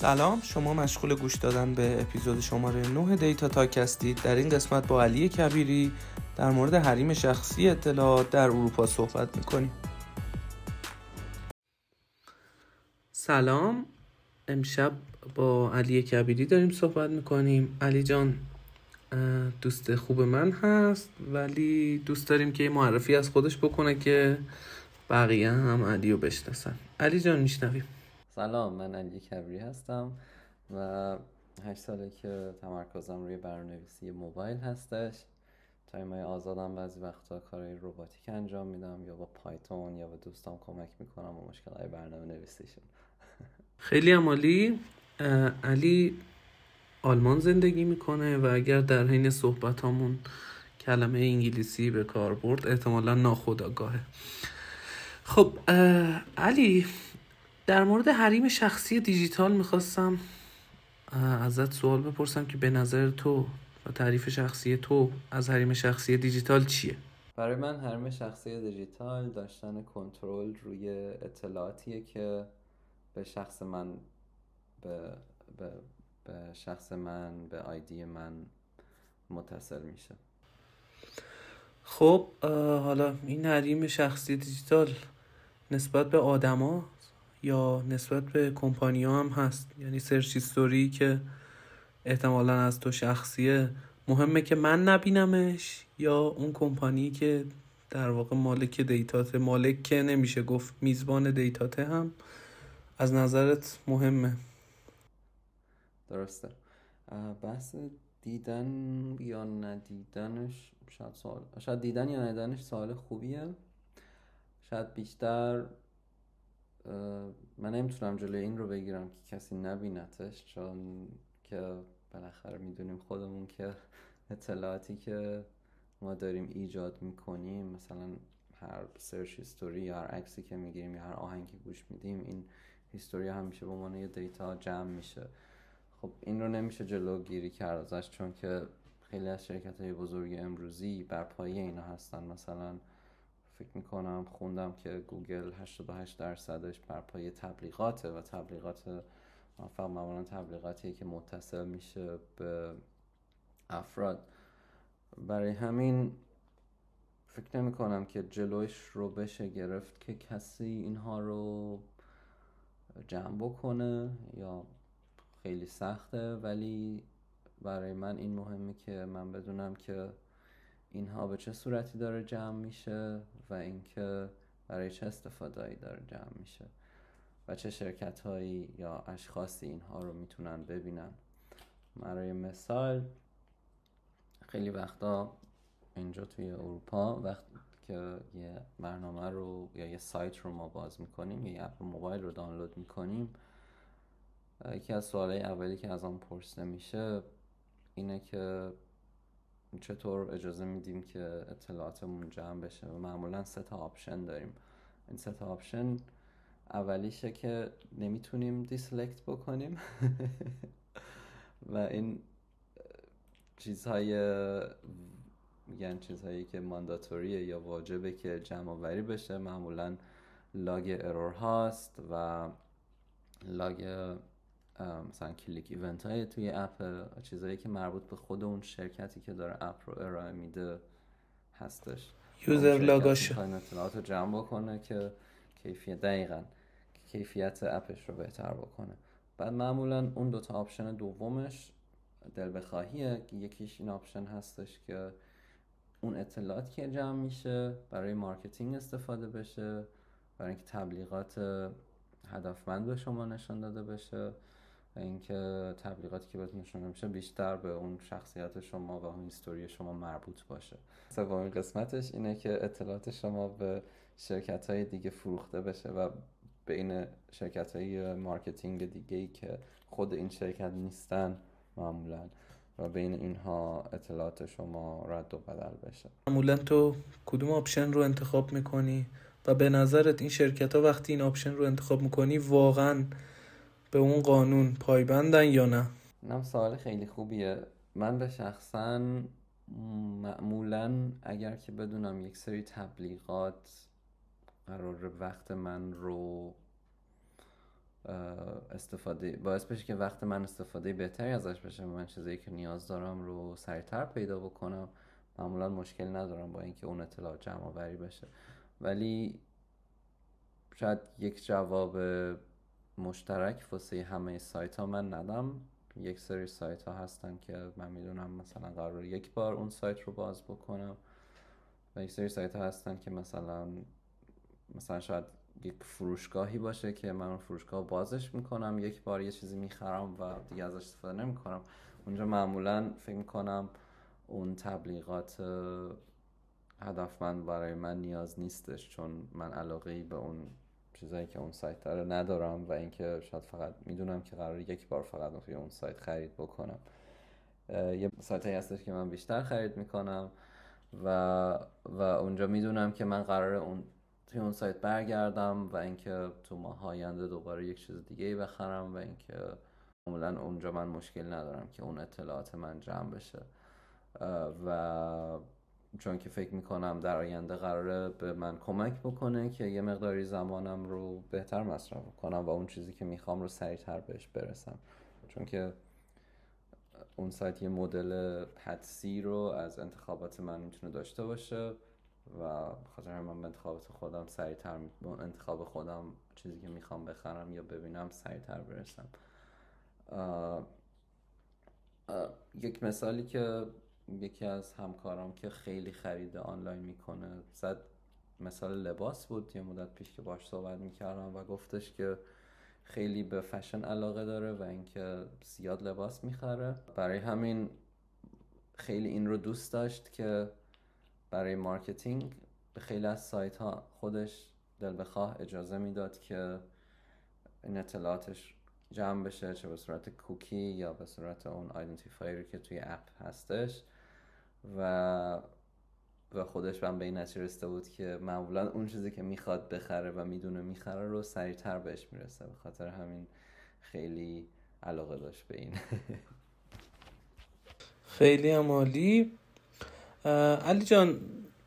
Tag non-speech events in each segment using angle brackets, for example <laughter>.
سلام شما مشغول گوش دادن به اپیزود شماره 9 دیتا تاک هستید. در این قسمت با علی کبیری در مورد حریم شخصی اطلاعات در اروپا صحبت می‌کنیم. سلام امشب با علی کبیری داریم صحبت می‌کنیم. علی جان دوست خوب من هست ولی دوست داریم که معرفی از خودش بکنه که بقیه هم علی رو بشناسن. علی جان میشنویم. سلام من علی کبری هستم و هشت ساله که تمرکزم روی برنامه‌نویسی موبایل هستش. تایمای آزادم بعضی وقتا کارهای روباتیک انجام میدم یا با پایتون یا با دوستام کمک می‌کنم و مشکل های برنامه نویسیشون خیلی عمالی. علی آلمان زندگی می‌کنه و اگر در حین صحبت همون کلمه انگلیسی به کار برد احتمالا ناخداگاهه خب علی در مورد حریم شخصی دیجیتال می‌خواستم ازت سوال بپرسم که به نظر تو و تعریف شخصی تو از حریم شخصی دیجیتال چیه؟ برای من حریم شخصی دیجیتال داشتن کنترل روی اطلاعاتیه که به شخص من به, به, به شخص من به آیدی من متصل میشه خب حالا این حریم شخصی دیجیتال نسبت به آدما یا نسبت به کمپانی ها هم هست. یعنی search history که احتمالا واسه تو شخصیه. مهمه که من نبینمش یا اون کمپانی که در واقع مالک دیتات مالک که نمیشه گفت میزبان دیتاته هم از نظرت مهمه. درسته. بحث دیدن یا ندیدنش شاید سوال شاید دیدن یا ندیدنش سوال خوبیه. شاید بیشتر من نمی‌تونم جلوی این رو بگیرم که کسی نبینتش چون که بالاخره می‌دونیم خودمون که اطلاعاتی که ما داریم ایجاد می‌کنیم مثلا هر search history یا هر عکسی که می‌گیریم یا هر آهنگی گوش میدیم این history همیشه به عنوان یه دیتا جمع میشه. خب این رو نمیشه جلوگیری کرد ازش چون که خیلی از شرکت های بزرگ امروزی بر پایه اینا هستن. مثلا فکر می‌کنم خوندم که گوگل 88 درصدش بر پای تبلیغاته و تبلیغات فقط معمولا تبلیغاتی که متصل میشه به افراد. برای همین فکر نمی کنم که جلوش رو بشه گرفت که کسی اینها رو جمع بکنه یا خیلی سخته ولی برای من این مهمه که من بدونم که اینها به چه صورتی داره جمع میشه و اینکه برای چه استفاده داره جمع میشه و چه شرکت هایی یا اشخاصی اینها رو می‌تونن ببینن. برای مثال خیلی وقتا اینجا توی اروپا وقتی که یه برنامه رو یا یه سایت رو ما باز می‌کنیم یا یه اپ موبایل رو دانلود می‌کنیم یکی از سوالای اولی که ازمون پرسیده میشه اینه که چطور اجازه میدیم که اطلاعاتمون جمع بشه؟ و معمولا سه تا option داریم. این سه تا option اولیشه که نمی‌تونیم deselect بکنیم. <laughs> و این چیزهای میگن چیزهایی که mandatory ه یا واجبه که جمع آوری بشه. معمولا log error هاست و log مثلا click event های توی اپ چیزهایی که مربوط به خود اون شرکتی که داره اپ رو ارائه میده هستش. user log اش اطلاعات رو جمع بکنه که کیفیت دقیقا کیفیت اپش رو بهتر بکنه. بعد معمولا اون دوتا option دومش دل بخواهیه. یکیش این option هستش که اون اطلاعات که جمع میشه برای marketing استفاده بشه برای اینکه تبلیغات هدفمند به شما نشان داده بشه. اینکه تبلیغاتی که بهتون نشون میشه بیشتر به اون شخصیت شما و اون history شما مربوط باشه. سومین قسمتش اینه که اطلاعات شما به شرکت های دیگه فروخته بشه و بین شرکت های marketing دیگه ای که خود این شرکت نیستن معمولا و بین اینها اطلاعات شما رد و بدل بشه. معمولا تو کدوم option رو انتخاب می‌کنی؟ و به نظرت این شرکت ها وقتی این option رو انتخاب می‌کنی واقعا به اون قانون پایبندن یا نه؟ نم سوال خیلی خوبیه. من به شخصا معمولا اگر که بدونم یک سری تبلیغات قرار وقت من رو استفاده باعث بشه که وقت من استفاده بهتری ازش بشه من چیزایی که نیاز دارم رو سریعتر پیدا بکنم. معمولا مشکل ندارم با اینکه اون اطلاع جمع بشه. ولی شاید یک جواب مشترک واسه همه سایت ها من ندم. یک سری سایت ها هستن که من می‌دونم مثلا قرار یک بار اون سایت رو باز بکنم. و یک سری سایت ها هستن که مثلا مثلا شاید یک فروشگاهی باشه که من اون فروشگاه بازش می‌کنم یک بار یه چیزی می‌خرم و دیگه ازش استفاده نمی‌کنم. اونجا معمولا فکر می‌کنم اون تبلیغات هدفمند برای من نیاز نیستش چون من علاقه به اون چیزایی که اون سایت داره ندارم و اینکه شاید فقط می‌دونم که قرار یک بار فقط توی اون سایت خرید بکنم. یه سایت هایی هستش که من بیشتر خرید می‌کنم و و اونجا می‌دونم که من قرار اون توی اون سایت برگردم و اینکه تو ماه آینده دوباره یک چیز دیگه ای بخرم و اینکه معمولا اونجا من مشکل ندارم که اون اطلاعات من جمع بشه. و چون که فکر می‌کنم در آینده قراره به من کمک بکنه که یه مقداری زمانم رو بهتر مصرف کنم و اون چیزی که می‌خوام رو سریعتر بهش برسم. چون که اون سایت یه مدل حدسی رو از انتخابات من می‌تونه داشته باشه و خاطر من به انتخابات خودم سریعتر انتخاب خودم چیزی که می‌خوام بخرم یا ببینم سریعتر برسم. یک مثالی که یکی از همکارام که خیلی خرید آنلاین می‌کنه زد مثال لباس بود یه مدت پیش که باش صحبت می‌کردم و گفتش که خیلی به فشن علاقه داره و اینکه زیاد لباس می‌خره. برای همین خیلی این رو دوست داشت که برای marketing به خیلی از سایت ها خودش دل بخواه اجازه می‌داد که این اطلاعاتش جمع بشه چه به صورت کوکی یا به صورت اون آیدنتیفایری که توی اپ هستش. و و خودش هم به این نتیجه رسیده بود که معمولا اون چیزی که می‌خواد بخره و می‌دونه می‌خره رو سریعتر بهش می‌رسه. به خاطر همین خیلی علاقه داشت به این. <laughs> خیلی عمالی علی جان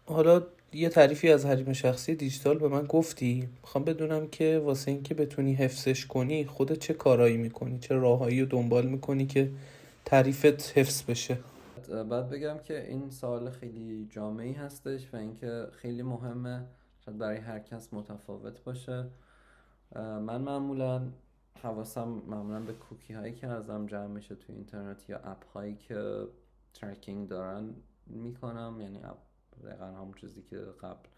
حالا یه تعریفی از حریم شخصی دیجیتال به من گفتی. می‌خوام بدونم که واسه اینکه بتونی حفظش کنی خودت چه کارایی می‌کنی؟ چه راههایی رو دنبال می‌کنی که تعریفت حفظ بشه؟ بعد بگم که این سوال خیلی جامعی هستش و اینکه خیلی مهمه شاید برای هر کس متفاوت باشه. من معمولا حواسم معمولا به کوکی هایی که ازم جمع میشه توی اینترنت یا اپ هایی که ترکینگ دارن می‌کنم یعنی اپ دقیقا همون چیزی که قبل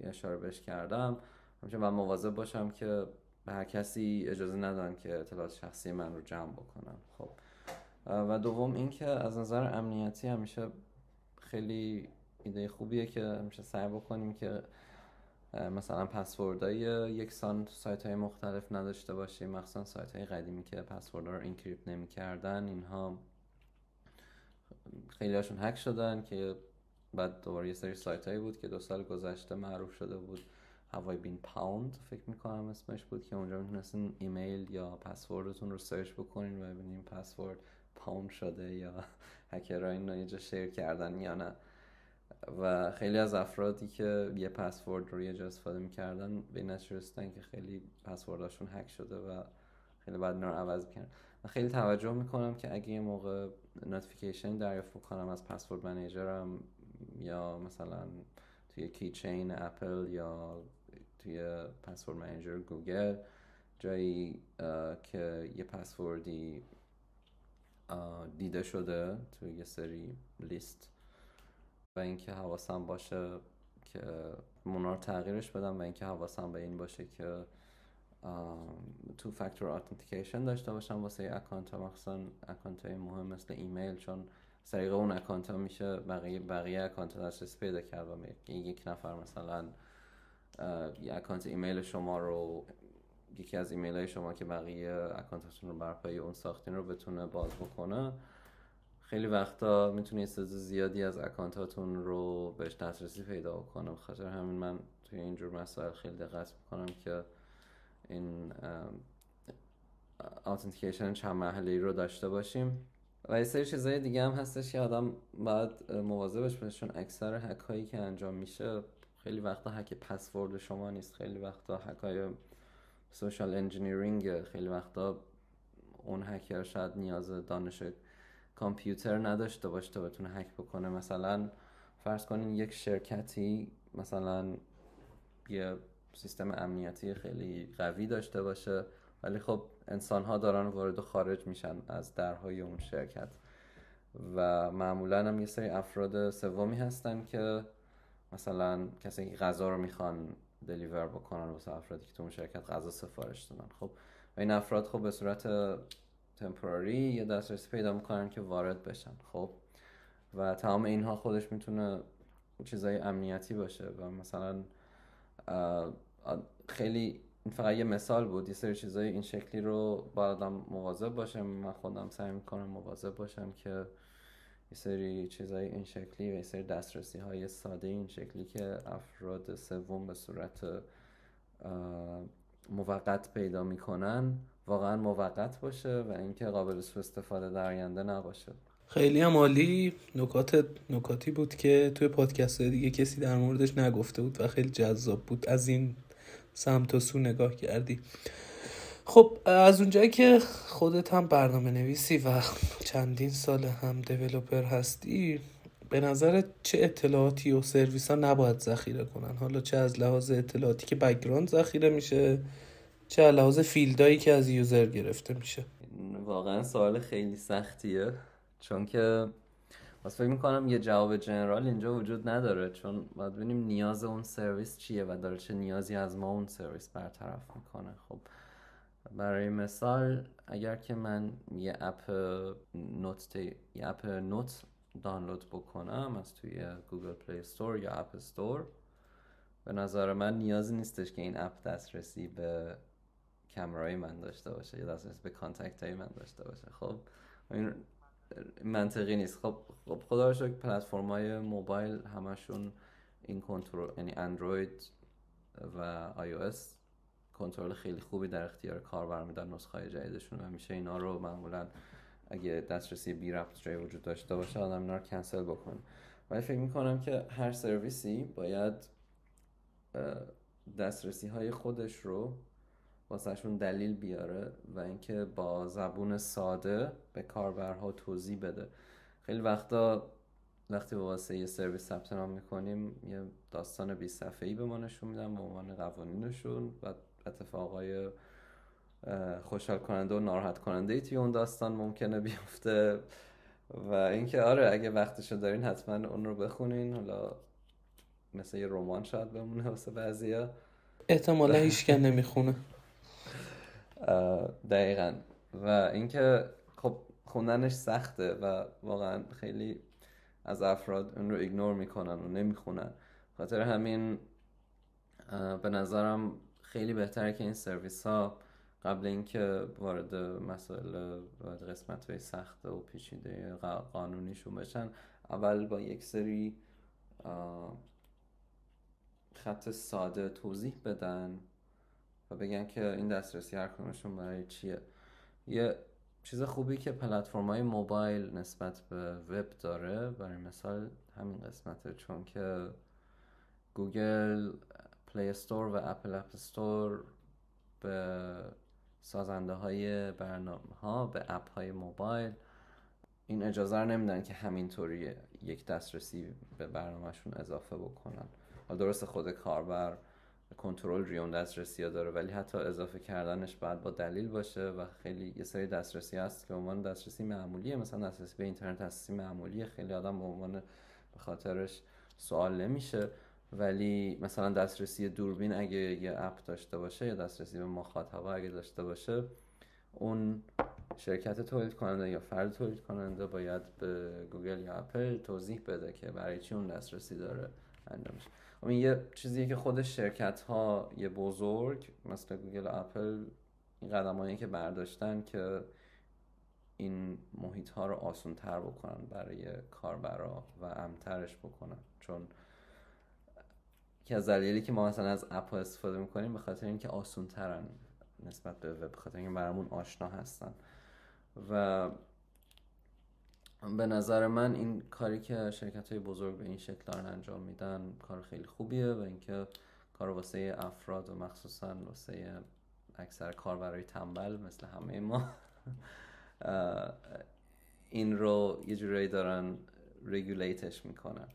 اشاره بهش کردم. همچنین من مواظب باشم که به هر کسی اجازه ندارم که اطلاعات شخصی من رو جمع بکنم خب. و دوم اینکه از نظر امنیتی همیشه خیلی ایده خوبیه که همیشه سعی بکنیم که مثلا پسوردهای یکسان تو سایت های مختلف نداشته باشیم. مخصوصا سایت های قدیمی که پسوردها رو اینکریپت نمی‌کردن. اینها خیلی هاشون هک شدن که بعد دوباره یه سری سایت هایی بود که دو سال گذشته معروف شده بود. Have I Been Pwned فکر می‌کنم اسمش بود که اونجا می‌تونستین ایمیل یا پسوردتون رو سرچ بکنین و ببینین پسورد pwned شده یا هکرها این جا share کردن یا نه. و خیلی از افرادی که یه پسورد رو یه جا استفاده می‌کردن به این رسیدن که خیلی پسورداشون هک شده و خیلی بعد اینا رو عوض می‌کنن من خیلی توجه می‌کنم که اگه یه موقع notification دریافت کنم از password manager م یا مثلا توی Keychain اپل یا توی password manager گوگل جایی که یه پسوردی دیده شده توی یه سری لیست و اینکه حواسم باشه که اونا رو تغییرش بدم و اینکه حواسم به این باشه که two factor authentication داشته باشم واسه اکانت. ها مخصوصا اکانت های مهم مثل ایمیل چون طریق اون اکانت ها میشه بقیه بقیه اکانت ها دسترسی پیدا کرد و یک نفر مثلا یه اکانت ایمیل شما رو یکی از ایمیل های شما که بقیه اکانتتون رو برپای اون ساختین رو بتونه باز بکنه خیلی وقتا می‌تونه یه زیادی از اکانتاتون رو بهش دسترسی پیدا کنه بخاطر همین من توی اینجور مسائل خیلی دقت می‌کنم که این authentication چند مرحله رو داشته باشیم. و یه سری چیزای دیگه هم هستش که آدم باید مواظبش باشه چون اکثر هک هایی که انجام میشه خیلی وقتا هک پسورد شما نیست. خیلی وقتا هک های social engineering خیلی وقتا اون هکر شاید نیاز دانش کامپیوتر نداشته باشه تا بتونه هک بکنه. مثلا فرض کنین یک شرکتی مثلا یه سیستم امنیتی خیلی قوی داشته باشه ولی خب انسان ها دارن وارد و خارج میشن از درهای اون شرکت و معمولا هم یه سری افراد سومی هستن که مثلا کسی که غذا رو می‌خوان دلیور بکنن واسه افرادی که تو اون شرکت غذا سفارش دادن. خب و این افراد خب به صورت تمپراری یه دسترسی پیدا می‌کنن که وارد بشن. خب و تمام اینها خودش می‌تونه چیزای امنیتی باشه و مثلا خیلی فقط یه مثال بود یه سری چیزای این شکلی رو با آدم مواظب باشم. من خودم سعی می‌کنم مواظب باشم که یه سری چیزای این شکلی و یه سری دسترسی های ساده این شکلی که افراد سوم به صورت موقت پیدا می‌کنن واقعا موقت باشه و اینکه قابل سو استفاده در آینده نباشه. خیلی هم عالی. نکات نکاتی بود که توی پادکست دیگه کسی در موردش نگفته بود و خیلی جذاب بود. از این سمت و سو نگاه کردی. خب از اونجایی که خودت هم برنامه نویسی و چندین سال هم developer هستی به نظر چه اطلاعاتی و سرویس ها نباید ذخیره کنن؟ حالا چه از لحاظ اطلاعاتی که background ذخیره میشه چه از لحاظ field ایی که از user گرفته میشه؟ واقعا سوال خیلی سختیه. چون که واسه فکر می‌کنم یه جواب general اینجا وجود نداره. چون باید ببینیم نیاز اون سرویس چیه و داره چه نیازی از ما اون سرویس برطرف می‌کنه. خب برای مثال اگر که من یه app note یه app note دانلود بکنم از توی گوگل پلی استور یا اپ استور به نظر من نیازی نیستش که این app دسترسی به کمرای من داشته باشه یا دسترسی به contact های من داشته باشه. خب این منطقی نیست. خب خب خدا رو شکر پلتفرم های موبایل همشون این کنترل یعنی اندروید و iOS کنترل خیلی خوبی در اختیار کاربر میدن نسخه جدیدشون و میشه اینا رو معمولا اگه دسترسی بی ربط جایی وجود داشته باشه آدم اینا رو کنسل بکنه. ولی فکر می‌کنم که هر سرویسی باید دسترسی های خودش رو واسهشون دلیل بیاره و اینکه با زبون ساده به کاربرها توضیح بده. خیلی وقتا وقتی واسه یه سرویس ثبت نام می‌کنیم یه داستان 20 صفحه‌ای به ما نشون میدن به عنوان قوانینشون و اتفاقای خوشحال کننده و ناراحت کننده ای توی اون داستان ممکنه بیفته. و اینکه آره اگه وقتشو دارین حتما اون رو بخونین. حالا مثل یه رمان شاید بمونه واسه بعضیا. احتمالا هیچکن نمی‌خونه. دقیقا. و اینکه خب خوندنش سخته و واقعا خیلی از افراد اون رو ایگنور می‌کنن و نمی‌خونن. خاطر همین به نظرم خیلی بهتره که این سرویس ها قبل اینکه وارد مسائل قسمت های سخت و پیچیده قانونیشون بشه اول با یک سری خط ساده توضیح بدن و بگن که این دسترسی هر کدومشون برای چیه. یه چیز خوبی که پلتفرم های موبایل نسبت به وب داره برای مثال همین قسمته چون که گوگل پلی استور و اپل اپ استور به سازنده های برنامه ها به اپ های موبایل. این اجازه رو نمیدن که همینطوری یک دسترسی به برنامهشون اضافه بکنن. و درست خود کاربر کنترل ریون دسترسی ها داره ولی حتی اضافه کردنش بعد با دلیل باشه و خیلی یه سری دسترسی هست که عنوان دسترسی معمولیه. مثلا دسترسی به اینترنت دسترسی معمولیه. خیلی آدم به عنوان به خاطرش سوال نمیشه. ولی مثلا دسترسی دوربین اگه یه اپ داشته باشه یا دسترسی به مخاطبا اگه داشته باشه اون شرکت تولید کننده یا فرد تولید کننده باید به گوگل یا اپل توضیح بده که برای چی اون دسترسی داره انجامش. خب این یه چیزی که خود شرکت ها یه بزرگ مثل گوگل و اپل این قدم که برداشتن که این محیط ها رو آسون تر بکنن برای کاربرا و امن ترش بکنن. چون که از دلیلی که ما مثلا از app ها استفاده می‌کنیم به خاطر اینکه آسون ترن نسبت به وب خاطر اینکه برامون آشنا هستن. و به نظر من این کاری که شرکت های بزرگ به این شکل انجام میدن کار خیلی خوبیه و اینکه کار واسه افراد و مخصوصا واسه اکثر کاربرای تنبل مثل همه ما <laughs> این رو یه جورایی دارن رگولیتش می‌کنن.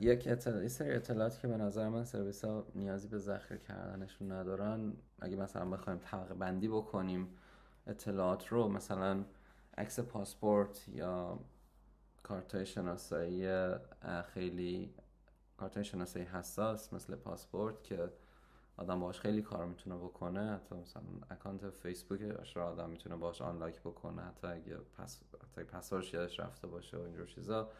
یک اطلاع... سری اطلاعاتی که به نظر من سرویس ها نیازی به ذخیره کردنشون ندارن. اگه مثلا بخوایم طبقه بندی بکنیم اطلاعات رو مثلا عکس پاسپورت یا کارت شناسایی خیلی کارت شناسایی حساس مثل پاسپورت که آدم باش خیلی کار می‌تونه بکنه. حتی مثلا account فیسبوکش رو آدم می‌تونه باش unlock بکنه. حتی اگه پس حتی پسوردش یادش رفته باشه و اینجور چیزا.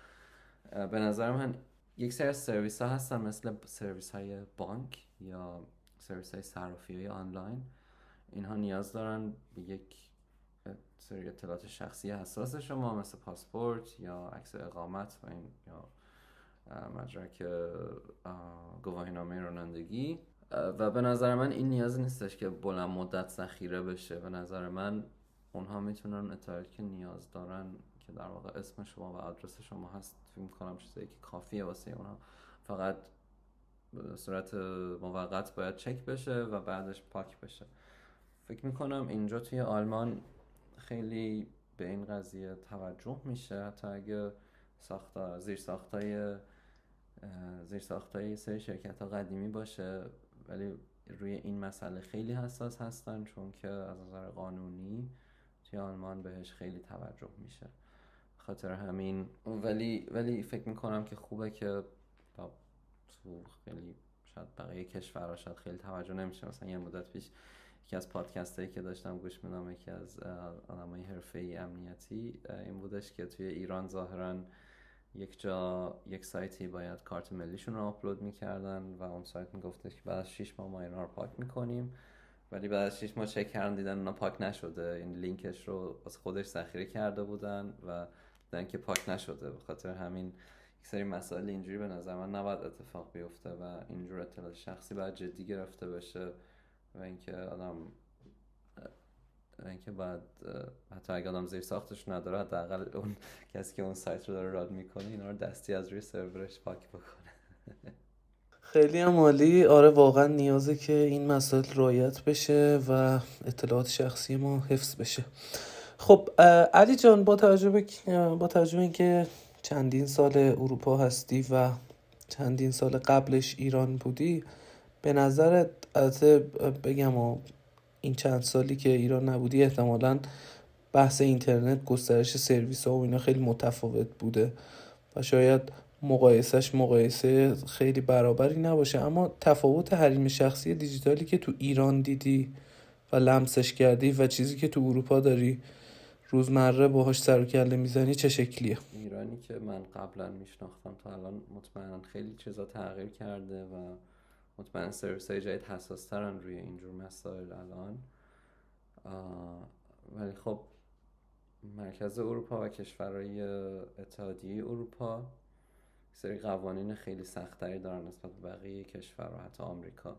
به نظر من یک سری سرویس ها هستن مثل سرویس های بانک یا سرویس های صرافی های آنلاین. اینها نیاز دارن به یک سری اطلاعات شخصی حساس شما مثل پاسپورت یا عکس اقامت و این یا مدرک گواهینامه رانندگی. و به نظر من این نیاز نیستش که بلند مدت ذخیره بشه. به نظر من اونها می‌تونن اطلاعاتی که نیاز دارن که در واقع اسم شما و آدرس شما هست فکر کنم چیزایی که کافیه واسه اونها. فقط به صورت موقت باید چک بشه و بعدش پاک بشه. فکر می‌کنم اینجا توی آلمان خیلی به این قضیه توجه میشه. حتی اگه ساختا زیر ساختای زیر ساختای سری شرکت ها قدیمی باشه ولی روی این مسئله خیلی حساس هستن چون که از نظر قانونی توی آلمان بهش خیلی توجه میشه. خاطر همین. ولی ولی فکر می‌کنم که خوبه که تو خیلی شاید بقیه کشورها شاید خیلی توجه نمیشه. مثلا یه مدت پیش یکی از پادکست هایی که داشتم گوش میدم یکی از آدمای حرفه ای امنیتی این بودش که توی ایران ظاهرا یک جا یک سایتی باید کارت ملیشون رو آپلود می‌کردن و اون سایت میگفتش که بعد از 6 ماه ما اینا رو پاک می‌کنیم. ولی بعد از 6 ماه چک کردن دیدن اونا پاک نشده. این لینکش رو از خودش ذخیره کرده بودن و دیدن که پاک نشده. به خاطر همین یک سری مسائل اینجوری به نظر من نباید اتفاق بیفته و اینجور اطلاعات شخصی باید جدی گرفته بشه و اینکه آدم اینکه بعد حتی اگه آدم زیر ساختش نداره حداقل اون کسی که اون سایت رو داره راد می‌کنه اینا رو دستی از روی سرورش پاک بکنه. خیلی هم عالی. آره واقعا نیازه که این مسائل رایت بشه و اطلاعات شخصی ما حفظ بشه. خب علی جان با توجه با توجه اینکه چندین سال اروپا هستی و چندین سال قبلش ایران بودی به نظرت بگم و این چند سالی که ایران نبودی احتمالا بحث اینترنت گسترش سرویس ها و اینا خیلی متفاوت بوده و شاید مقایسش مقایسه خیلی برابری نباشه. اما تفاوت حریم شخصی دیجیتالی که تو ایران دیدی و لمسش کردی و چیزی که تو اروپا داری روزمره باهاش سر و کله می‌زنی چه شکلیه؟ ایرانی که من قبلا میشناختم تا الان مطمئنا خیلی چیزا تغییر کرده و مطمئنا سرویس های جدید حساس ترن روی اینجور مسائل الان. ولی خب مرکز اروپا و کشورهای اتحادیه اروپا سری قوانین خیلی سختری دارن نسبت به بقیه کشور و حتی آمریکا.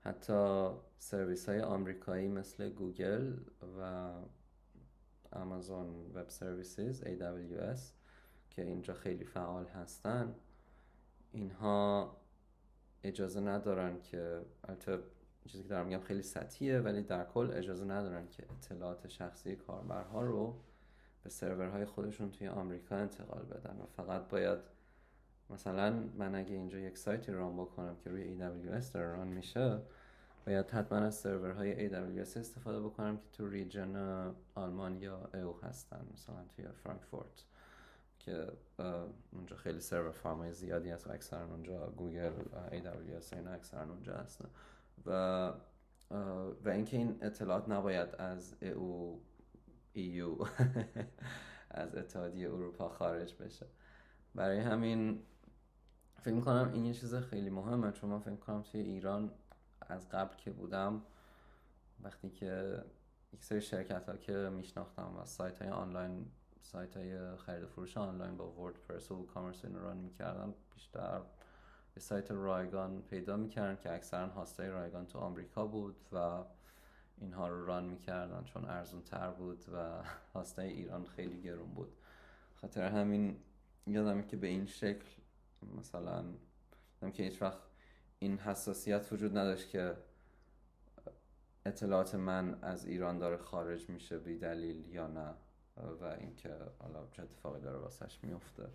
حتی سرویس های آمریکایی مثل گوگل و آمازون وب سرویسز AWS که اینجا خیلی فعال هستن اینها اجازه ندارن که البته چیزی که دارم میگم خیلی سطحیه ولی در کل اجازه ندارن که اطلاعات شخصی کاربرها رو به سرورهای خودشون توی آمریکا انتقال بدن و فقط باید مثلا من اگه اینجا یک سایتی run بکنم که روی AWS داره run میشه باید حتما از سرورهای AWS استفاده بکنم که تو region آلمان یا EU هستن مثلا توی فرانکفورت که اونجا خیلی server farm ای زیادی هست و اکثرا اونجا گوگل AWS اینا اکثرا اونجا هستن. و و اینکه این اطلاعات نباید از EU <laughs> از اتحادیه اروپا خارج بشه. برای همین فکر می‌کنم این یه چیز خیلی مهمه چون من فکر می‌کنم توی ایران از قبل که بودم وقتی که یک سری شرکت ها که میشناختم و سایت های آنلاین سایت های خرید فروش آنلاین با وردپرس و کامرس این ران می‌کردن بیشتر به سایت رایگان پیدا می‌کردن که اکثرا هاستای رایگان تو آمریکا بود و اینها رو ران می‌کردن چون ارزون تر بود و هاستای ایران خیلی گرون بود. خاطر همین یادم که به این شکل مثلا که هیچ وقت این حساسیت وجود نداشت که اطلاعات من از ایران داره خارج میشه بی دلیل یا نه و اینکه حالا چه اتفاقی داره واسش میفته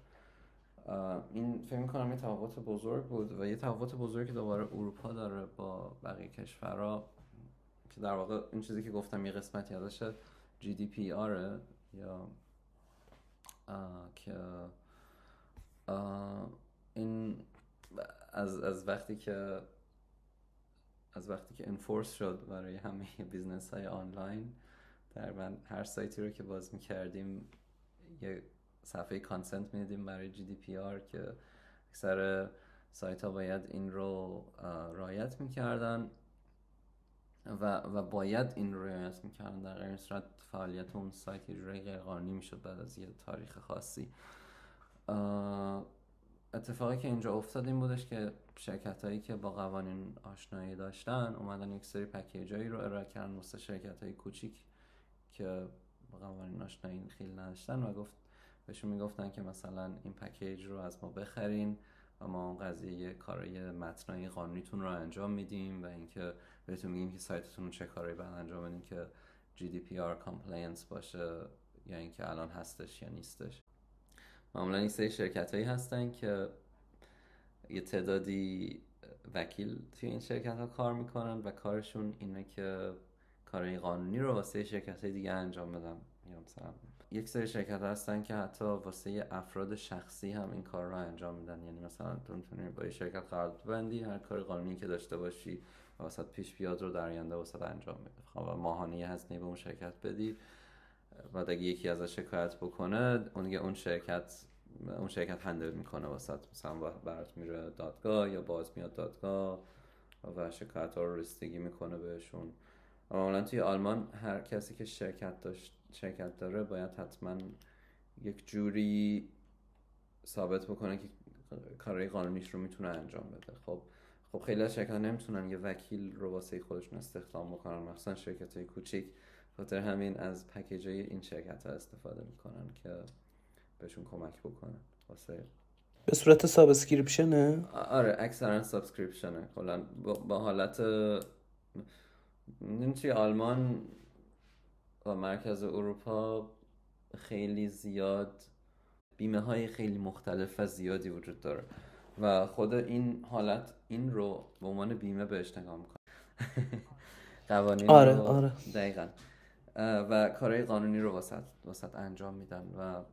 این فکر می‌کنم یه تفاوت بزرگ بود و یه تفاوت بزرگی دوباره اروپا داره با بقیه کشورها که در واقع این چیزی که گفتم یه قسمتی ازش GDPR یا که این از, از وقتی که از وقتی که enforce شد برای همه business های آنلاین من هر سایتی رو که باز می‌کردیم یه صفحه consent میدیم برای GDPR که اکثر سایت ها باید این رو رایت می‌کردن و, و باید این رو رعایت می‌کردن. در غیر صورت فعالیت اون سایت جوری غیرقانونی می‌شد بعد از یه تاریخ خاصی. اتفاقی که اینجا افتاد این بودش که شرکت هایی که با قوانین آشنایی داشتن اومدن یک سری پکیج هایی رو ارائه کردن واسه شرکت های کوچیک که با قوانین آشنایی خیلی نداشتن و گفت بهشون می‌گفتن که مثلا این پکیج رو از ما بخرین و ما اون قضیه کارای متنای قانونیتون رو انجام میدیم و اینکه بهتون میگیم که سایتتون رو چه کارایی باید انجام بدین که GDPR compliance باشه یا اینکه الان هستش یا نیستش. معمولا این سری شرکت هایی هستن که یه تعدادی وکیل توی این شرکت ها کار می‌کنن و کارشون اینه که کارهای قانونی رو واسه شرکت های دیگه انجام بدن. یا مثلا یک سری شرکت هستن که حتی واسه افراد شخصی هم این کار رو انجام میدن. یعنی مثلا تو می‌تونی با یه شرکت قرارداد ببندی هر کار قانونی که داشته باشی واسط پیش بیاد رو در آینده واسط انجام بده. خب ماهانه هزینه به اون شرکت بدی. و اگه یکی ازش شکایت بکنه اون اون شرکت اون شرکت هندل می‌کنه واسط. مثلا برات میره دادگاه یا باز میاد دادگاه و شکایت ها رو رسیدگی می‌کنه بهشون. معمولا توی آلمان هر کسی که شرکت داشت شرکت داره باید حتما یک جوری ثابت بکنه که کارهای قانونیش رو می‌تونه انجام بده. خب خب خیلی از شرکت نمی‌تونن یه وکیل رو واسه خودشون استخدام بکنن. مخصوصا شرکت های کوچیک. خاطر همین از package های این شرکت ها استفاده می‌کنن که بهشون کمک بکنن. واسه به صورت subscription ه؟ آره اکثرا subscription ه. کلا با حالت توی آلمان و مرکز اروپا خیلی زیاد بیمه های خیلی مختلف و زیادی وجود داره. و خود این حالت این رو به عنوان بیمه بهش نگاه می‌کنه <laughs> قوانین آره، رو آره. دقیقا. و کارهای قانونی رو واسط, واسط انجام میدن و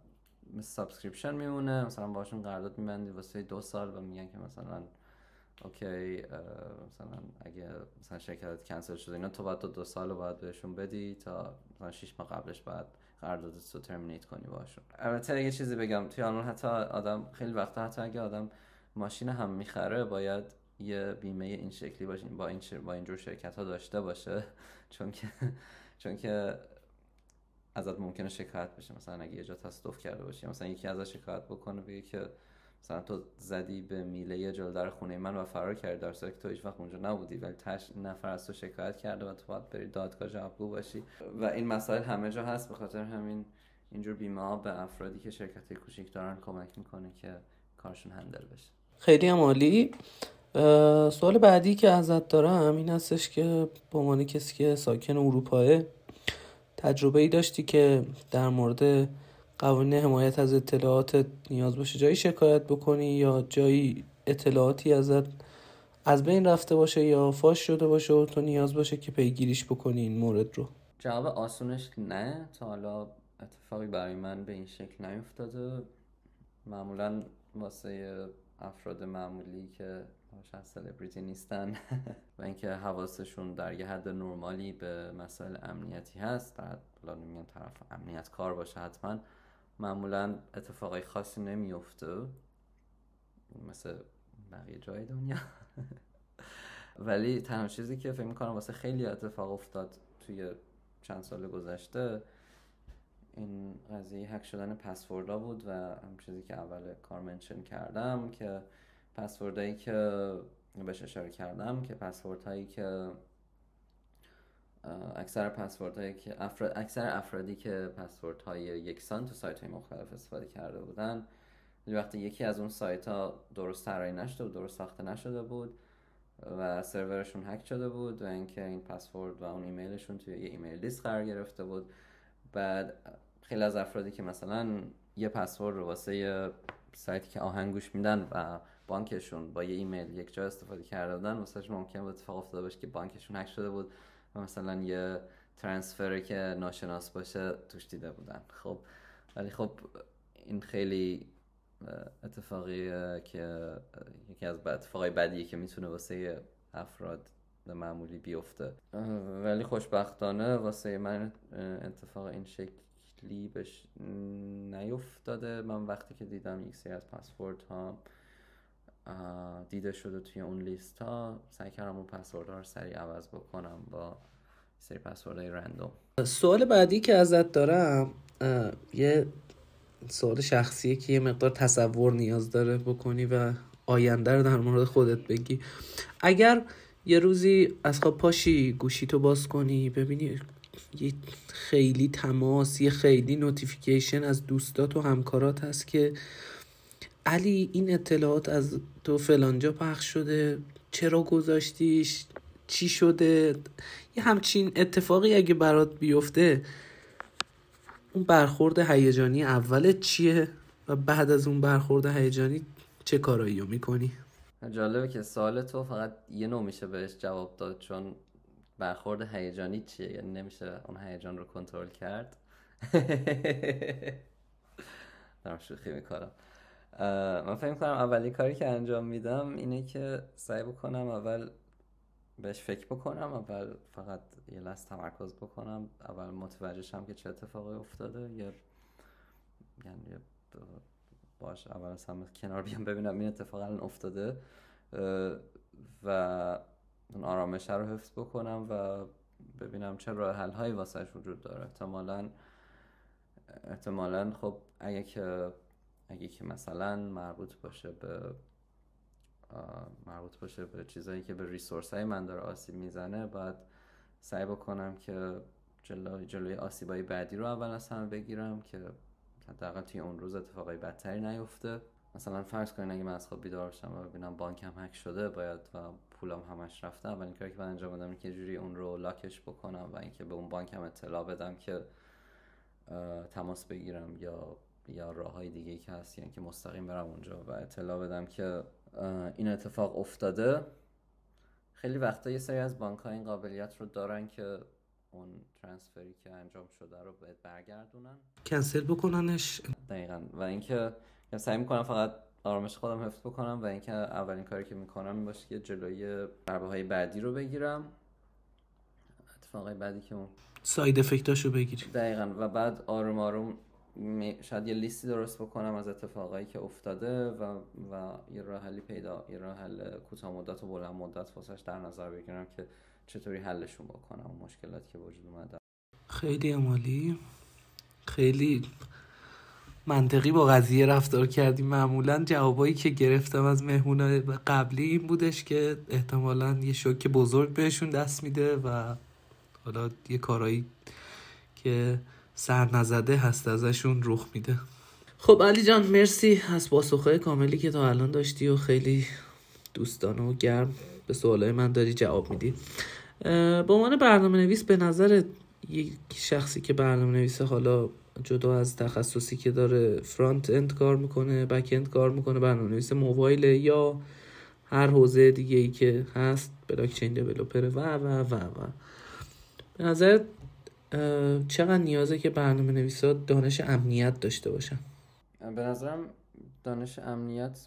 مثل subscription میمونه. مثلا باشون قرارداد میبندی واسه دو سال و میگن که مثلا اوکی مثلا اگه مثلا شرکت کنسل شده اینا تو باید دو, دو سال رو باید بهشون بدی تا مثلا شیش ماه قبلش باید قراردادت رو ترمینیت کنی باشون البته یه چیزی بگم توی آلمان حتی آدم خیلی وقتا حتی اگه آدم ماشین هم می‌خره باید یه بیمه این شکلی باشه با این با اینجور شرکت ها داشته باشه. <laughs> چون که چون که ازت ممکنه شکایت بشه. مثلا اگه یه جا تصادف کرده باشی مثلا یکی ازش شکایت بکنه بگه که مثلا تو زدی به میله جلو خونه من و فرار کردی در که تو هیچ وقت اونجا نبودی ولی تش نفر از تو شکایت کرده و تو باید بری دادگاه جوابگو باشی. و این مسائل همه جا هست. به خاطر همین اینجور بیمه به افرادی که شرکت کوچیک دارن کمک می‌کنه که کارشون هندل بشه. خیلی هم عالی. سوال بعدی که ازت دارم این هستش که به عنوان کسی که ساکن اروپاه تجربه ای داشتی که در مورد قوانین حمایت از اطلاعات نیاز باشه جایی شکایت بکنی یا جایی اطلاعاتی ازت از بین رفته باشه یا فاش شده باشه و تو نیاز باشه که پیگیریش بکنی این مورد رو؟ جواب آسونش نه. تا حالا اتفاقی برای من به این شکل نیفتاده. معمولا واسه افراد معمولی که شخص سلبریتی نیستن. <laughs> و اینکه حواسشون در یه حد نرمالی به مسائل امنیتی هست. در حالا نمیگم طرف امنیت کار باشه حتما. معمولا اتفاقای خاصی نمیفته. مثل بقیه جای دنیا. <laughs> ولی تنها چیزی که فکر می‌کنم واسه خیلی اتفاق افتاد توی چند سال گذشته این قضیه هک شدن پسوردها بود و هم چیزی که اول کار منشن کردم که پسوردهایی که بهش اشاره کردم که پسورد هایی که اکثر پسورد هایی که افراد اکثر افرادی که پسورد های یکسان تو سایت های مختلف استفاده کرده بودن وقتی یکی از اون سایت ها درست طراحی نشده و درست ساخته نشده بود و سرورشون هک شده بود و اینکه این پسورد و اون ایمیلشون توی یه ایمیل لیست قرار گرفته بود بعد خیلی از افرادی که مثلا یه پسورد رو واسه یه سایتی که آهنگوش میدن و بانکشون با یه ایمیل یک جا استفاده کرده بودن واسه ممکن بود اتفاق افتاده باشه که بانکشون هک شده بود و مثلا یه ترانسفر که ناشناس باشه توش دیده بودن. خب ولی خب این خیلی اتفاقیه که یکی از اتفاقای بدیه که می‌تونه واسه افراد معمولی بیفته. ولی خوشبختانه واسه من اتفاق این شکلی بهش نیفتاده. من وقتی که دیدم یک سری از پسورد ها دیده شده توی اون لیست ها سعی کردم اون پسورد ها رو سریع عوض بکنم با یه سری پسورد های random سوال بعدی که ازت دارم یه سوال شخصیه که یه مقدار تصور نیاز داره بکنی و آینده رو در مورد خودت بگی. اگر یه روزی از خواب پاشی گوشی تو باز کنی ببینی یه خیلی تماس یه خیلی notification از دوستات و همکارات هست که علی این اطلاعات از تو فلانجا پخش شده چرا گذاشتیش؟ چی شده؟ یه همچین اتفاقی اگه برات بیفته اون برخورد هیجانی اولت چیه؟ و بعد از اون برخورد هیجانی چه کارایی رو می‌کنی؟ جالبه که سوال تو فقط یه نوع میشه بهش جواب داد چون برخورد هیجانی چیه؟ یعنی نمیشه اون هیجان رو کنترل کرد؟ <laughs> دارم شوخی می‌کنم. من فکر کنم اولی کاری که انجام میدم اینه که سعی بکنم اول بهش فکر بکنم اول فقط یه لحظه تمرکز بکنم اول متوجه شم که چه اتفاقی افتاده یه یعنی باش اول از همه کنار بیام ببینم این اتفاق الان افتاده و اون آرامش رو حفظ بکنم و ببینم چه راه حل هایی واسش وجود داره. احتمالا احتمالا خب اگه که اگه که مثلا مربوط باشه به مربوط باشه به چیزایی که به ریسورس های من داره آسیب می‌زنه باید سعی بکنم که جلوی, جلوی آسیبای بعدی رو اول از همه بگیرم که حداقل توی اون روز اتفاقای بدتری نیفته. مثلا فرض کنین اگه من از خواب بیدار شم و ببینم بانکم هک شده باید و پولم همش رفته اولین کاری که من انجام بدم که جوری اون رو لاکش بکنم و اینکه به اون بانکم اطلاع بدم که تماس بگیرم یا یا راه های دیگه که هست یعنی که مستقیم برم اونجا. و اطلاع بدم که این اتفاق افتاده. خیلی وقتا یه سری از بانک ها این قابلیت رو دارن که اون ترانسفری که انجام شده رو بهت برگردونن. کنسل بکننش. دقیقا. و اینکه سعی می‌کنم فقط آرامش خودم حفظ بکنم و اینکه اولین کاری که می‌کنم این باشه که جلوی ضربه های بعدی رو بگیرم. اتفاقای بعدی که اون ساید افکتاشو بگیری دقیقا. و بعد آروم آروم شاید یه لیستی درست بکنم از اتفاقایی که افتاده و, و یه راه حلی پیدا یه راه حل کوتاه مدت و بلند مدت واسش در نظر بگیرم که چطوری حلشون بکنم و مشکلاتی که وجود اومده. خیلی عمالی. خیلی منطقی با قضیه رفتار کردی. معمولا جوابایی که گرفتم از مهمون قبلی این بودش که احتمالا یه شوک بزرگ بهشون دست میده و حالا یه کارایی که سر نزده هست ازشون رخ میده. خب علی جان مرسی از پاسخهای کاملی که تا الان داشتی و خیلی دوستانه و گرم به سوالای من داری جواب میدی. به عنوان برنامه نویس به نظر یک شخصی که برنامه نویسه حالا جدا از تخصصی که داره front-end کار می‌کنه back-end کار می‌کنه برنامه نویس موبایل یا هر حوزه دیگه ای که هست blockchain developer و و و و. به نظر چقدر نیازه که برنامه نویسا دانش امنیت داشته باشن؟ به نظرم دانش امنیت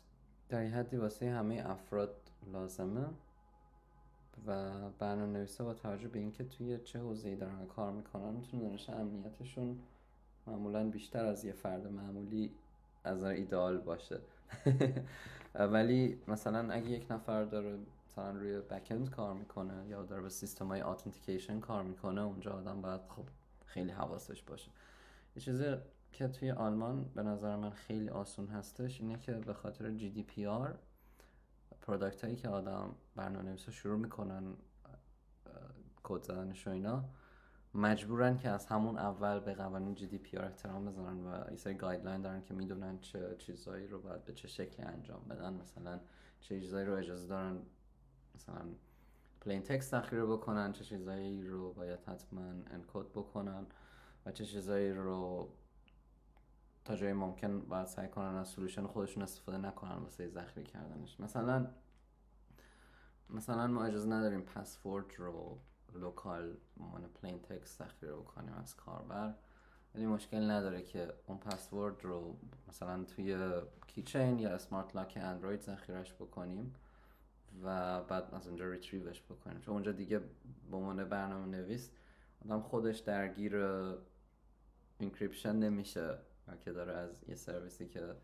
در حدی واسه همه افراد لازمه و برنامه نویسا با توجه به اینکه توی چه حوزه‌ای دارن کار می‌کنن می‌تونه دانش امنیتشون معمولا بیشتر از یه فرد معمولی از ایدئال باشه. <laughs> ولی مثلا اگه یک نفر داره مثلا روی بکند کار می‌کنه یا داره به سیستم های آتنتیکیشن کار می‌کنه اونجا آدم باید خب خیلی حواسش باشه. یه چیزی که توی آلمان به نظر من خیلی آسون هستش اینه که به خاطر جی دی پی آر product هایی که آدم برنامه نویسا شروع می‌کنن کد زدنش و اینا مجبورن که از همون اول به قوانین GDPR احترام بذارن و یه سری guideline دارن که می‌دونن چه چیزایی رو باید به چه شکلی انجام بدن. مثلا چه چیزایی رو اجازه دارن مثلا plain text ذخیره بکنن چه چیزایی رو باید حتما encode بکنن و چه چیزایی رو تا جایی ممکن باید سعی کنن از solution خودشون استفاده نکنن واسه ذخیره کردنش. مثلا مثلا ما اجازه نداریم پسورد رو local عنوان plain text ذخیره بکنیم از کاربر. ولی مشکل نداره که اون پسورد رو مثلا توی Keychain یا Smart Lock اندروید ذخیرش بکنیم و بعد از اونجا retrieve ش بکنیم. چون اونجا دیگه به عنوان برنامه نویس آدم خودش درگیر انکریپشن نمیشه که داره از یه سرویسی که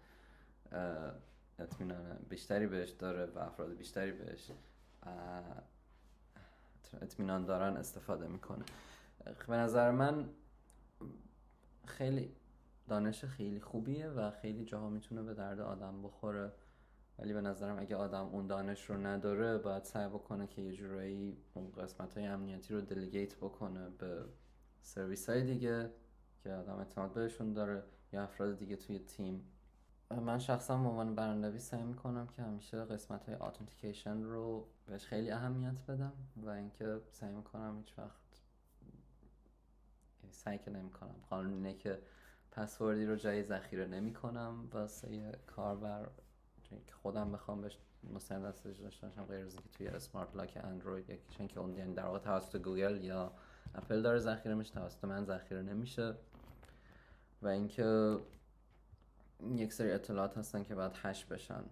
اطمینان بیشتری بهش داره و افراد بیشتری بهش اطمینان دارن استفاده می‌کنه. به نظر من خیلی دانش خیلی خوبیه و خیلی جاها می‌تونه به درد آدم بخوره. ولی به نظرم اگه آدم اون دانش رو نداره باید سعی بکنه که یه جورایی اون قسمت های امنیتی رو دلیگیت بکنه به سرویس های دیگه که آدم اعتماد بهشون داره یا افراد دیگه توی تیم. من شخصا به عنوان برنامه‌نویس سعی می‌کنم که همیشه قسمت های authentication رو بهش خیلی اهمیت بدم و اینکه سعی می‌کنم هیچ وقت سعی که نمی‌کنم. قانون اینه که پسوردی رو جای ذخیره نمی‌کنم واسه کاربر. که خودم بخوام بهش مستند دستش داشته باشم غیر از اینکه توی Smart Lock اندروید یکیشون که اون یعنی در واقع توسط گوگل یا اپل داره ذخیره میشه توسط من ذخیره نمیشه. و اینکه یک سری اطلاعات هستن که باید hash بشن.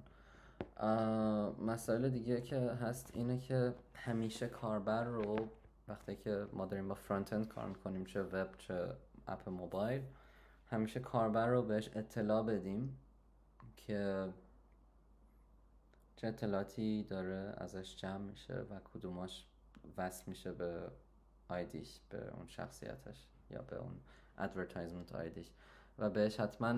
مسئله دیگه که هست اینه که همیشه کاربر رو وقتی که ما داریم با front-end کار می‌کنیم چه وب چه app موبایل همیشه کاربر رو بهش اطلاع بدیم که چه اطلاعاتی داره ازش جمع میشه و کدوماش وصل میشه به ID ش به اون شخصیتش یا به اون advertisement ID ش. و بهش حتما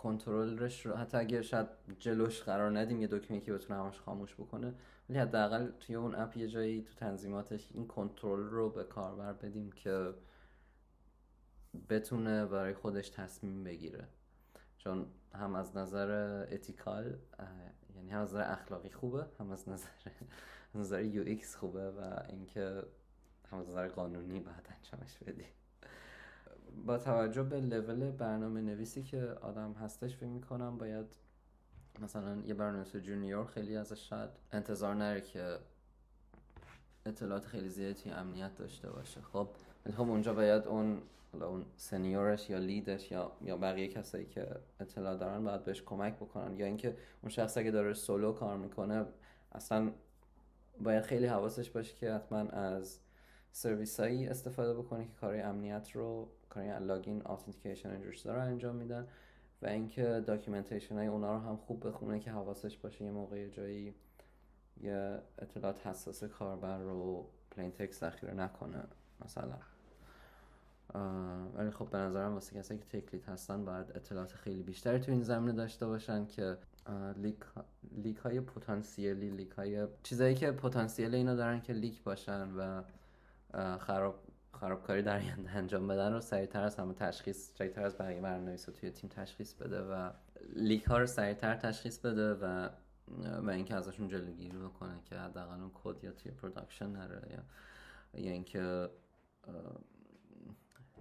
کنترلش رو حتی اگه شاید جلوش قرار ندیم یه دکمه که بتونه همش خاموش بکنه ولی حداقل توی اون app یه جایی تو تنظیماتش این کنترل رو به کاربر بدیم که بتونه برای خودش تصمیم بگیره. چون هم از نظر ethical یعنی هم از نظر اخلاقی خوبه هم از نظر نظر UX خوبه و اینکه هم از نظر قانونی باید انجامش بدی با توجه به لول برنامه نویسی که آدم هستش فکر می‌کنم باید مثلا یه برنامه junior خیلی ازش شاید انتظار نره که اطلاعات خیلی زیادی امنیت داشته باشه. خب خب اونجا باید اون اون senior ش یا lead ش یا یا بقیه کسایی که اطلاع دارن باید بهش کمک بکنن. یا اینکه اون شخص اگه داره سولو کار می‌کنه اصلا باید خیلی حواسش باشه که حتما از سرویس هایی استفاده بکنه که کارهای امنیت رو کارهای login authentication اینجور رو انجام میدن و اینکه documentation های اونا رو هم خوب بخونه که حواسش باشه یه موقع جایی یه اطلاعات حساس کاربر رو plain text ذخیره نکنه مثلا. ولی خب به نظرم واسه کسایی که tech lead هستن باید اطلاعات خیلی بیشتری تو این زمینه داشته باشن که leak, leak های پتانسیلی leak های چیزایی که پتانسیل اینا دارن که leak باشن و خراب خرابکاری در آینده <laughs> انجام بدن رو سریعتر از همه تشخیص سریعتر از بقیه برنامه‌نویس توی تیم تشخیص بده و leak ها رو سریعتر تشخیص بده و و اینکه ازشون جلوگیری بکنه که حداقل اون کد یا توی production نره یا یا اینکه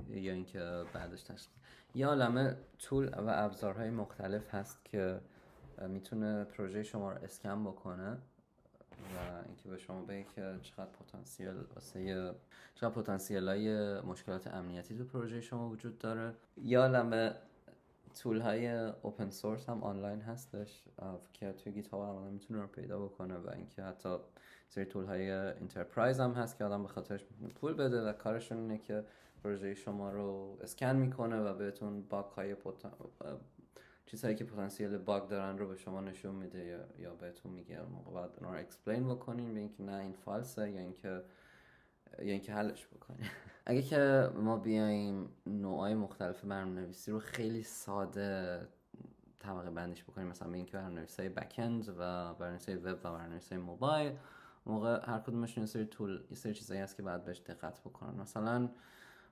یا اینکه بعدش تشخیص. یه عالمه طول و ابزارهای مختلف هست که می‌تونه پروژه شما رو اسکن بکنه. و اینکه به شما بگه که چقدر پتانسیل واسه چقدر پتانسیل های مشکلات امنیتی تو پروژه شما وجود داره یا عالمه طول های اوپن سورس هم آنلاین هستش که توی گیت ها می‌تونه رو پیدا بکنه و اینکه حتی سری tool های enterprise هم هست که آدم به خاطرش پول بده و کارشون اینه که پروژه شما رو اسکن می‌کنه و بهتون bug های. چیزهایی که پتانسیل bug دارن رو به شما نشون میده یا, یا بهتون میگه موقع باید رو explain بکنین به اینکه نه این false ه یا اینکه یا اینکه حلش بکنین. <laughs> اگه که ما بیایم نوعای مختلف برنامه نویسی رو خیلی ساده طبقه بندش بکنیم مثلا به اینکه برنامه نویسی backend و برنامه وب و برنامه موبایل موقع هر کدومشون یه سری tool یه سری چیزایی هست که باید بهش دقت بکنن. مثلا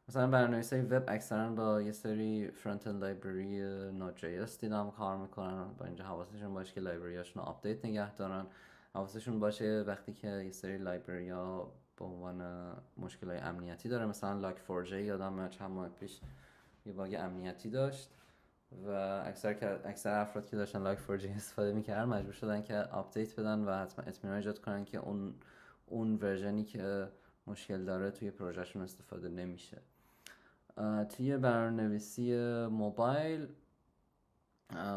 مثلا برنامه‌نویس های وب اکثرا با یه سری front-end library Node.js دیدم کار می‌کنن با اینجا حواسشون باشه که library اشون update نگه دارن. حواسشون باشه وقتی که یه سری library ها به عنوان مشکل های امنیتی داره. مثلا Log4j یادم چند ماه پیش یه bug امنیتی داشت و اکثر اکثر افراد که داشتن Log4j استفاده می‌کردن مجبور شدن که update بدن و حتما اطمینان ایجاد کنن که اون اون version ی که مشکل داره توی پروژهشون استفاده نمیشه. توی برنامه‌نویسی موبایل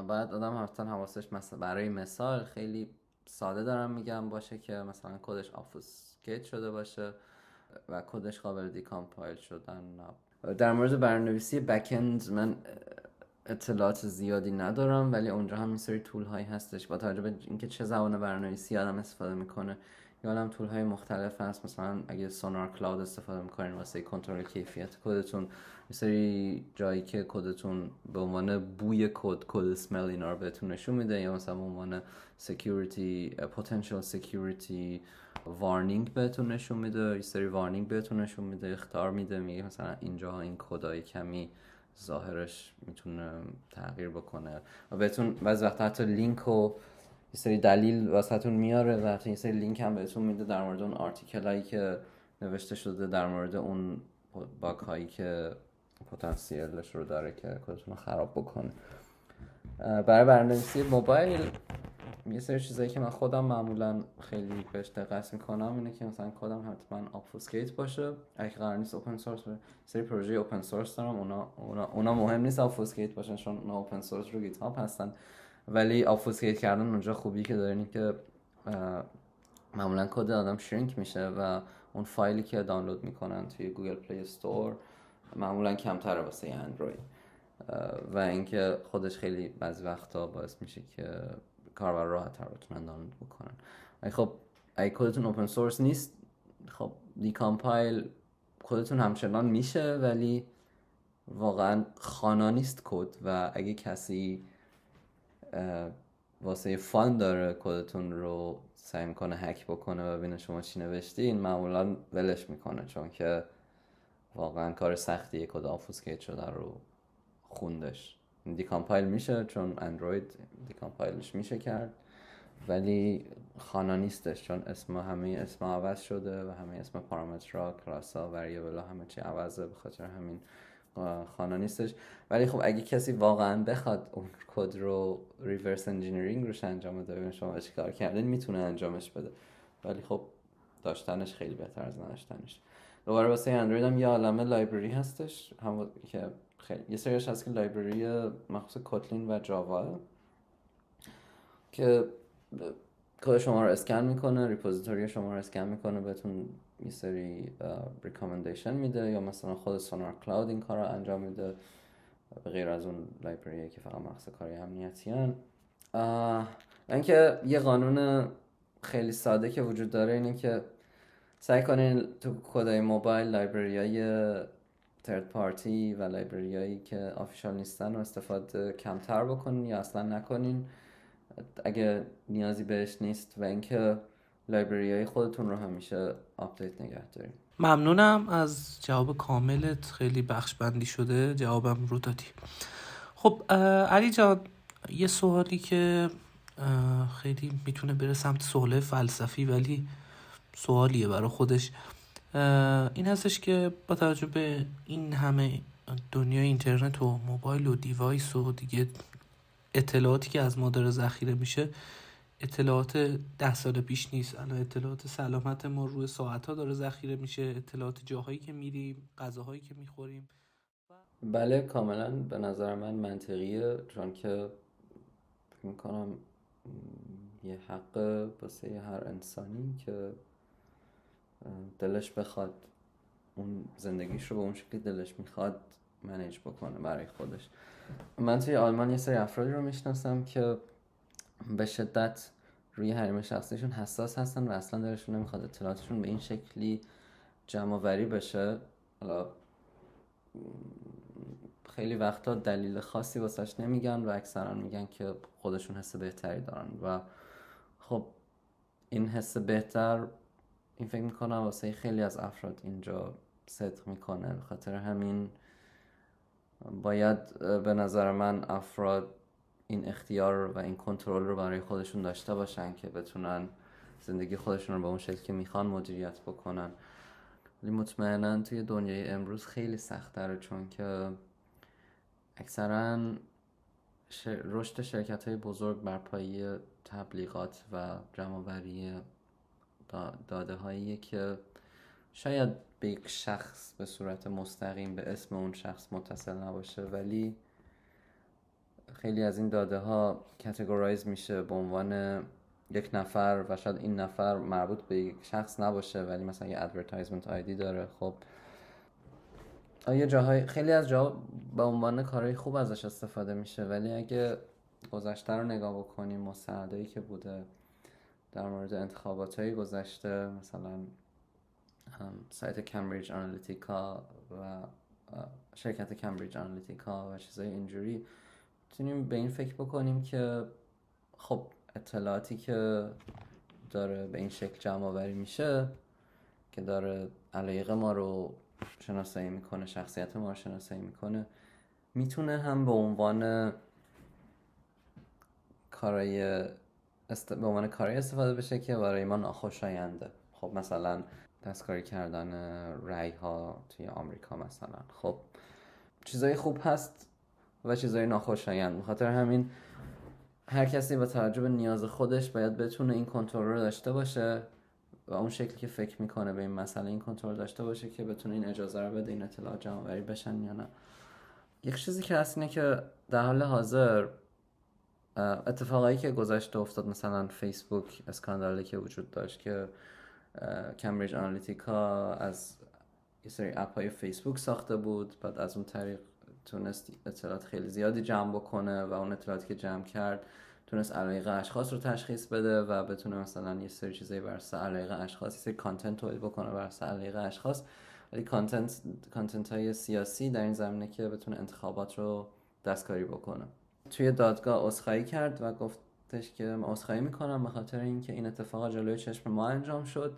باید آدم حتما حواسش مثلا برای مثال خیلی ساده دارم میگم باشه که مثلا کدش obfuscate شده باشه و کدش قابل decompile شدن در مورد برنامه‌نویسی backend من اطلاعات زیادی ندارم ولی اونجا هم این سری tool هایی هستش. با توجه به اینکه چه زبان برنامه‌نویسی آدم استفاده می‌کنه یا هم tool های مختلف هست. مثلا اگه SonarCloud استفاده می‌کنین واسه کنترل کیفیت کدتون سری جایی که کدتون به عنوان بوی کد code smell اینا رو بهتون نشون میده یا مثلا به عنوان security پتانسیل security warning بهتون نشون میده یه سری warning بهتون نشون میده اخطار میده میگه مثلا اینجا این کدای کمی ظاهرش می‌تونه تغییر بکنه. و بهتون بعضی وقتا حتی لینک و یه سری دلیل واسهتون میاره و حتی یه سری لینک هم بهتون میده در مورد اون article هایی که نوشته شده در مورد اون bug هایی که پتانسیلش رو داره که کدتون رو خراب بکنه. برای برنامه‌نویسی موبایل یه سری چیزایی که من خودم معمولا خیلی بهش دقت می‌کنم اینه که مثلا کدم حتما obfuscate باشه. اگه قرار نیست open source سری پروژه open source دارم اونا, اونا, اونا مهم نیست obfuscate باشن چون اونا open source رو Git هستن. ولی obfuscate کردن اونجا خوبی که دارین که معمولا کد آدم shrink میشه و اون فایلی که دانلود می‌کنن توی Google Play Store معمولا کمتره واسه اندروید. و اینکه خودش خیلی بعضی وقتا باعث میشه که کاربر راحت تر بتونن دانلود بکنن. اگه خب اگه کدتون open source نیست خب decompile کدتون همچنان میشه ولی واقعا خوانا نیست کد و اگه کسی واسه fun داره کدتون رو سعی می‌کنه هک بکنه و ببینه شما چی نوشتین معمولا ولش می‌کنه چون که واقعا کار سختیه کد obfuscate شده رو خوندش. decompile میشه چون اندروید decompile ش میشه کرد ولی خوانا نیستش چون اسم همه اسم عوض شده و همه اسم پارامترها کلاسا variable همه چی عوضه به خاطر همین خوانا نیستش. ولی خب اگه کسی واقعا بخواد اون کد رو reverse engineering روش انجام بده ببین شما چی کار کردین می‌تونه انجامش بده. ولی خب داشتنش خیلی بهتر از نداشتنش. دوباره واسه اندروید هم یه عالمه library هستش. هم که خیلی یه سریش هست که library مخصوص Kotlin و جاوا که کد شما رو اسکن می‌کنه repository شما رو اسکن می‌کنه بهتون یه سری recommendation میده یا مثلا خود SonarCloud این کار رو انجام میده به غیر از اون library که فقط مخصوص کاری امنیتی هن اینکه یه قانون خیلی ساده که وجود داره اینه که سعی کنین تو کدای موبایل library های third party و library هایی که official نیستن رو استفاده کمتر بکنین یا اصلا نکنین. اگه نیازی بهش نیست و اینکه library های خودتون رو همیشه آپدیت نگه داریم. ممنونم. از جواب کاملت خیلی بخش بندی شده. جوابم رو دادی. خب علی جان یه سوالی که خیلی می‌تونه بره سمت سوال فلسفی ولی سوالیه برای خودش. این هستش که با توجه به این همه دنیای اینترنت و موبایل و device و دیگه اطلاعاتی که از ما داره ذخیره میشه اطلاعات ده سال پیش نیست. الان اطلاعات سلامت ما روی ساعت ها داره ذخیره میشه. اطلاعات جاهایی که میریم غذاهایی که می‌خوریم. بله کاملا به نظر من منطقیه. چون که فکر می‌کنم یه حق واسه هر انسانی که دلش بخواد اون زندگیش رو به اون شکلی دلش می‌خواد منیج بکنه برای خودش. من توی آلمان یه سری افرادی رو می‌شناسم که به شدت روی حریم شخصیشون حساس هستن و اصلا دلشون نمی‌خواد اطلاعاتشون به این شکلی جمع وری بشه. حالا خیلی وقتا دلیل خاصی واسش نمیگن و اکثرا میگن که خودشون حس بهتری دارن و خب این حس بهتر این فکر می‌کنم واسه خیلی از افراد اینجا صدق می‌کنه. خاطر همین باید به نظر من افراد این اختیار و این کنترل رو برای خودشون داشته باشن که بتونن زندگی خودشون رو به اون شکل که می‌خوان مدیریت بکنن. ولی مطمئنا توی دنیای امروز خیلی سختره چون که اکثرا رشد شرکت های بزرگ بر پایه تبلیغات و جمعوری داده هایی که شاید به یک شخص به صورت مستقیم به اسم اون شخص متصل نباشه. ولی خیلی از این داده ها categorize میشه به عنوان یک نفر و شاید این نفر مربوط به یک شخص نباشه ولی مثلا یه advertisement ID داره. خب. یه جاهای خیلی از جاها به عنوان کارهای خوب ازش استفاده میشه ولی اگه گذشته رو نگاه بکنیم مستندایی که بوده در مورد انتخابات های گذشته مثلا سایت کمبریج آنالیتیکا و شرکت کمبریج آنالیتیکا و چیزای اینجوری می‌تونیم به این فکر بکنیم که خب اطلاعاتی که داره به این شکل جمع آوری میشه که داره علایق ما رو شناسایی می‌کنه شخصیت ما رو شناسایی می‌کنه می‌تونه هم به عنوان کارای است... به عنوان کاری استفاده بشه که برای ما ناخوشاینده. خب مثلا دستکاری کردن رای ها توی آمریکا مثلا. خب چیزای خوب هست. و چیزای ناخوشایند. بخاطر همین هر کسی با توجه به نیاز خودش باید بتونه این کنترل رو داشته باشه و اون شکلی که فکر می‌کنه به این مسئله این کنترل داشته باشه که بتونه این اجازه رو بده این اطلاعات جمع بشن یا نه. یک چیزی که هست اینه که در حال حاضر اتفاقایی که گذشته افتاد مثلا فیسبوک اسکاندالی که وجود داشت که کمبریج آنالیتیکا از یه سری اپ های فیسبوک ساخته بود بعد از اون طریق تونست اطلاعات خیلی زیادی جمع بکنه و اون اطلاعاتی که جمع کرد تونست علایق اشخاص رو تشخیص بده و بتونه مثلا یه سری چیزایی بر اساس علایق اشخاص یه سری کانتنت تولید بکنه بر اساس علایق اشخاص. ولی کانتنت کانتنت های سیاسی در این زمینه که بتونه انتخابات رو دستکاری بکنه. توی دادگاه عذرخواهی کرد و گفتش که من عذرخواهی می‌کنم به خاطر اینکه این اتفاق جلوی چشم ما انجام شد.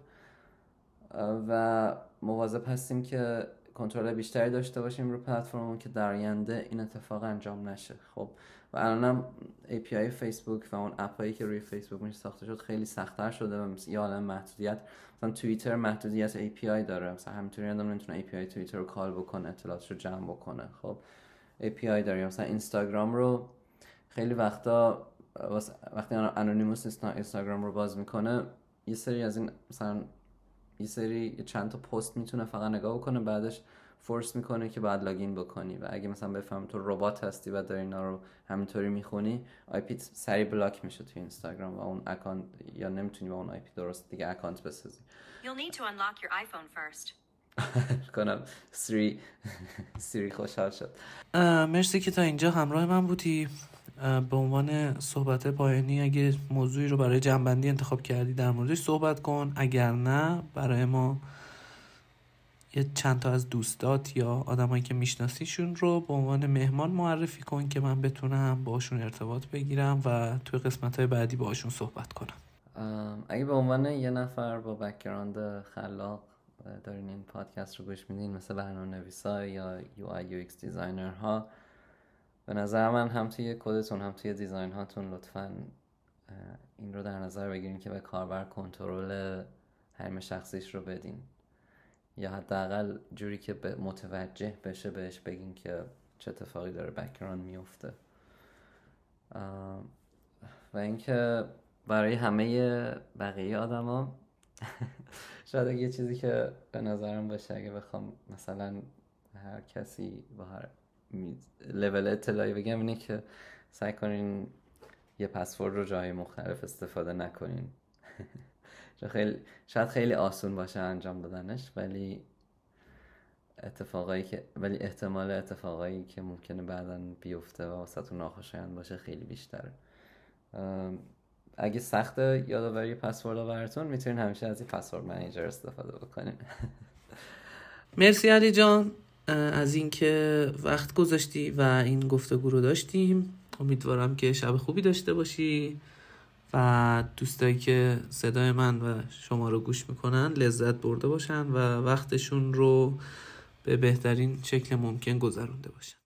و مواظب هستیم که کنترل بیشتری داشته باشیم رو پلتفرممون که در آینده این اتفاق انجام نشه. خب و الانم API فیسبوک و اون اپایی که روی فیسبوک میشه ساخته شد خیلی سختتر شده و یه عالم محدودیت. مثلا توییتر محدودیت API داره. مثلا همینطوری آدم نمی‌تونه API توییتر رو call بکنه اطلاعاتش رو جمع بکنه. خب API داره. مثلا اینستاگرام رو خیلی وقتا وقتی anonymous اینستاگرام رو باز می‌کنه یه سری از این مثلا یه سری چند تا پست می‌تونه فقط نگاه بکنه بعدش force می‌کنه که بعد login بکنی. و اگه مثلا بفهم تو ربات هستی و داری اینا رو همینطوری می‌خونی IP سری block میشه تو اینستاگرام و اون اکانت یا نمی‌تونی با اون IP درست دیگه اکانت بسازی. You'll need to unlock your iPhone first. <laughs> کنم. Siri Siri خوشحال شد. مرسی که تا اینجا همراه من بودی. به عنوان صحبت پایانی اگه موضوعی رو برای جمع‌بندی انتخاب کردی در موردش صحبت کن. اگر نه برای ما یه چند تا از دوستات یا آدمایی که میشناسیشون رو به عنوان مهمان معرفی کن که من بتونم باشون ارتباط بگیرم و توی قسمت های بعدی باشون صحبت کنم. اگه به عنوان یه نفر با background خلاق دارین این پادکست رو گوش میدین مثل برنامه نویسا یا UX designer ها به نظر من هم توی کدتون هم توی design هاتون لطفا این رو در نظر بگیرین که به کاربر کنترل حریم شخصیش رو بدین. یا حداقل جوری که به متوجه بشه بهش بگین که چه اتفاقی داره background میفته و اینکه برای همه بقیه آدما <laughs> شاید یه چیزی که به نظرم باشه اگه بخوام مثلا هر کسی با هر لول اطلاعی بگم اینه که سعی کنین یه پسورد رو جای مختلف استفاده نکنین. <laughs> خیلی شاید خیلی آسون باشه انجام دادنش ولی اتفاقایی که ولی احتمال اتفاقایی که ممکنه بعدا بیفته و واسه ناخوشایند باشه خیلی بیشتره. اگه سخت یادآوری پسورد براتون می‌تونین همیشه از این پسورد منیجر استفاده بکنین. <laughs> مرسی علی جان. از اینکه وقت گذاشتی و این گفتگو رو داشتیم. امیدوارم که شب خوبی داشته باشی و دوستایی که صدای من و شما رو گوش می‌کنن لذت برده باشن و وقتشون رو به بهترین شکل ممکن گذرونده باشن.